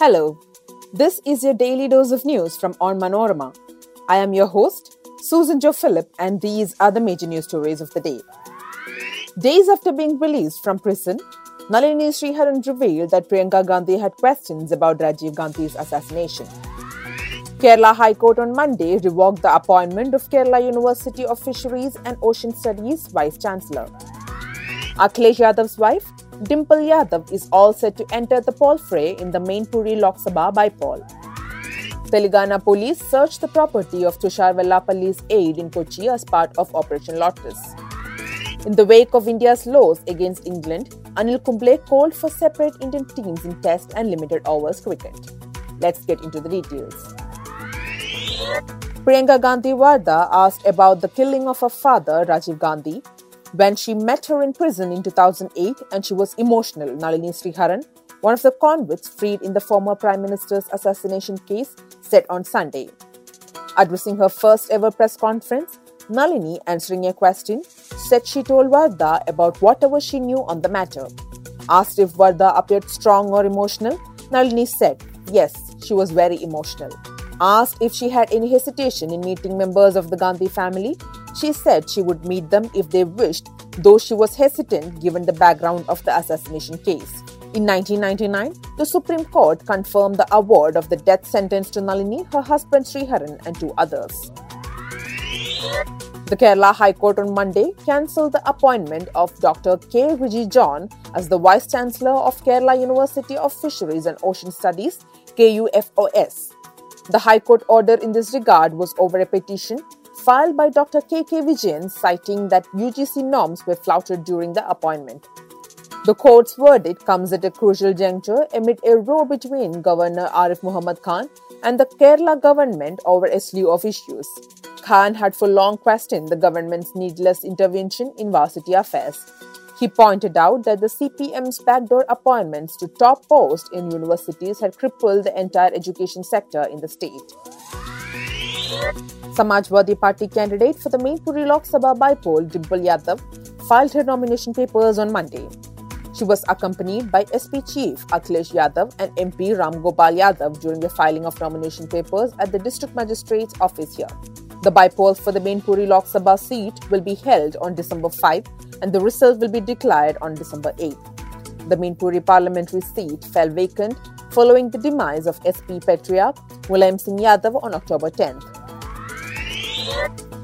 Hello, this is your daily dose of news from Onmanorama. I am your host, Susan Jo Philip, and these are the major news stories of the day. Days after being released from prison, Nalini Sriharan revealed that Priyanka Gandhi had questions about Rajiv Gandhi's assassination. Kerala High Court on Monday revoked the appointment of Kerala University of Fisheries and Ocean Studies Vice Chancellor. Akhilesh Yadav's wife, Dimple Yadav, is all set to enter the poll fray in the main Mainpuri Lok Sabha by-poll. Telangana police searched the property of Tushar Vellapalli's aide in Kochi as part of Operation Lotus. In the wake of India's loss against England, Anil Kumble called for separate Indian teams in Test and limited overs cricket. Let's get into the details. Priyanka Gandhi Vadra asked about the killing of her father, Rajiv Gandhi, when she met her in prison in 2008 and she was emotional, Nalini Sriharan, one of the convicts freed in the former Prime Minister's assassination case, said on Sunday. Addressing her first ever press conference, Nalini, answering a question, said she told Vadra about whatever she knew on the matter. Asked if Vadra appeared strong or emotional, Nalini said, yes, she was very emotional. Asked if she had any hesitation in meeting members of the Gandhi family, she said she would meet them if they wished, though she was hesitant given the background of the assassination case. In 1999, the Supreme Court confirmed the award of the death sentence to Nalini, her husband Sriharan, and two others. The Kerala High Court on Monday cancelled the appointment of Dr. K. Riji John as the Vice Chancellor of Kerala University of Fisheries and Ocean Studies, KUFOS. The High Court order in this regard was over a petition filed by Dr. K.K. Vijayan citing that UGC norms were flouted during the appointment. The court's verdict comes at a crucial juncture amid a row between Governor Arif Muhammad Khan and the Kerala government over a slew of issues. Khan had for long questioned the government's needless intervention in varsity affairs. He pointed out that the CPM's backdoor appointments to top posts in universities had crippled the entire education sector in the state. Samajwadi Party candidate for the Mainpuri Lok Sabha by-poll, Dimple Yadav, filed her nomination papers on Monday. She was accompanied by SP Chief Akhilesh Yadav and MP Ram Gopal Yadav during the filing of nomination papers at the District Magistrate's office here. The by-poll for the Mainpuri Lok Sabha seat will be held on December 5 and the result will be declared on December 8. The Mainpuri parliamentary seat fell vacant following the demise of SP Patriarch Mulayam Singh Yadav on October 10th.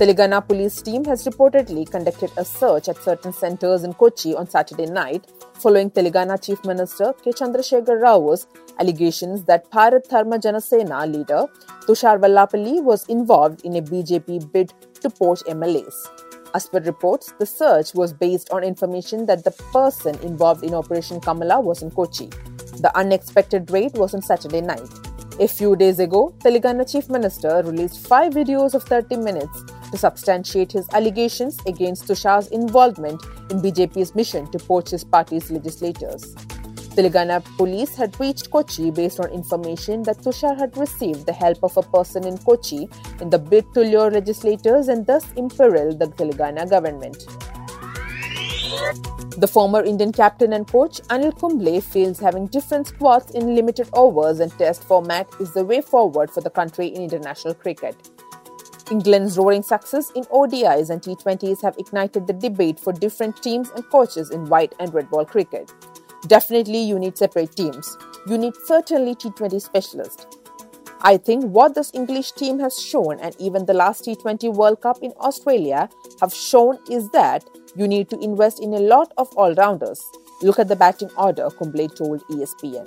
Telangana police team has reportedly conducted a search at certain centers in Kochi on Saturday night following Telangana Chief Minister K. Chandrasekhar Rao's allegations that Bharat Dharma Janasena leader Tushar Vellapalli was involved in a BJP bid to poach MLAs. As per reports, the search was based on information that the person involved in Operation Kamala was in Kochi. The unexpected raid was on Saturday night. A few days ago, Telangana Chief Minister released five videos of 30 minutes to substantiate his allegations against Tushar's involvement in BJP's mission to poach his party's legislators. Telangana police had reached Kochi based on information that Tushar had received the help of a person in Kochi in the bid to lure legislators and thus imperil the Telangana government. The former Indian captain and coach Anil Kumble feels having different squads in limited overs and test format is the way forward for the country in international cricket. England's roaring success in ODIs and T20s have ignited the debate for different teams and coaches in white and red ball cricket. Definitely, you need separate teams. You need certainly T20 specialists. I think what this English team has shown, and even the last T20 World Cup in Australia have shown, is that you need to invest in a lot of all rounders. Look at the batting order, Kumble told ESPN.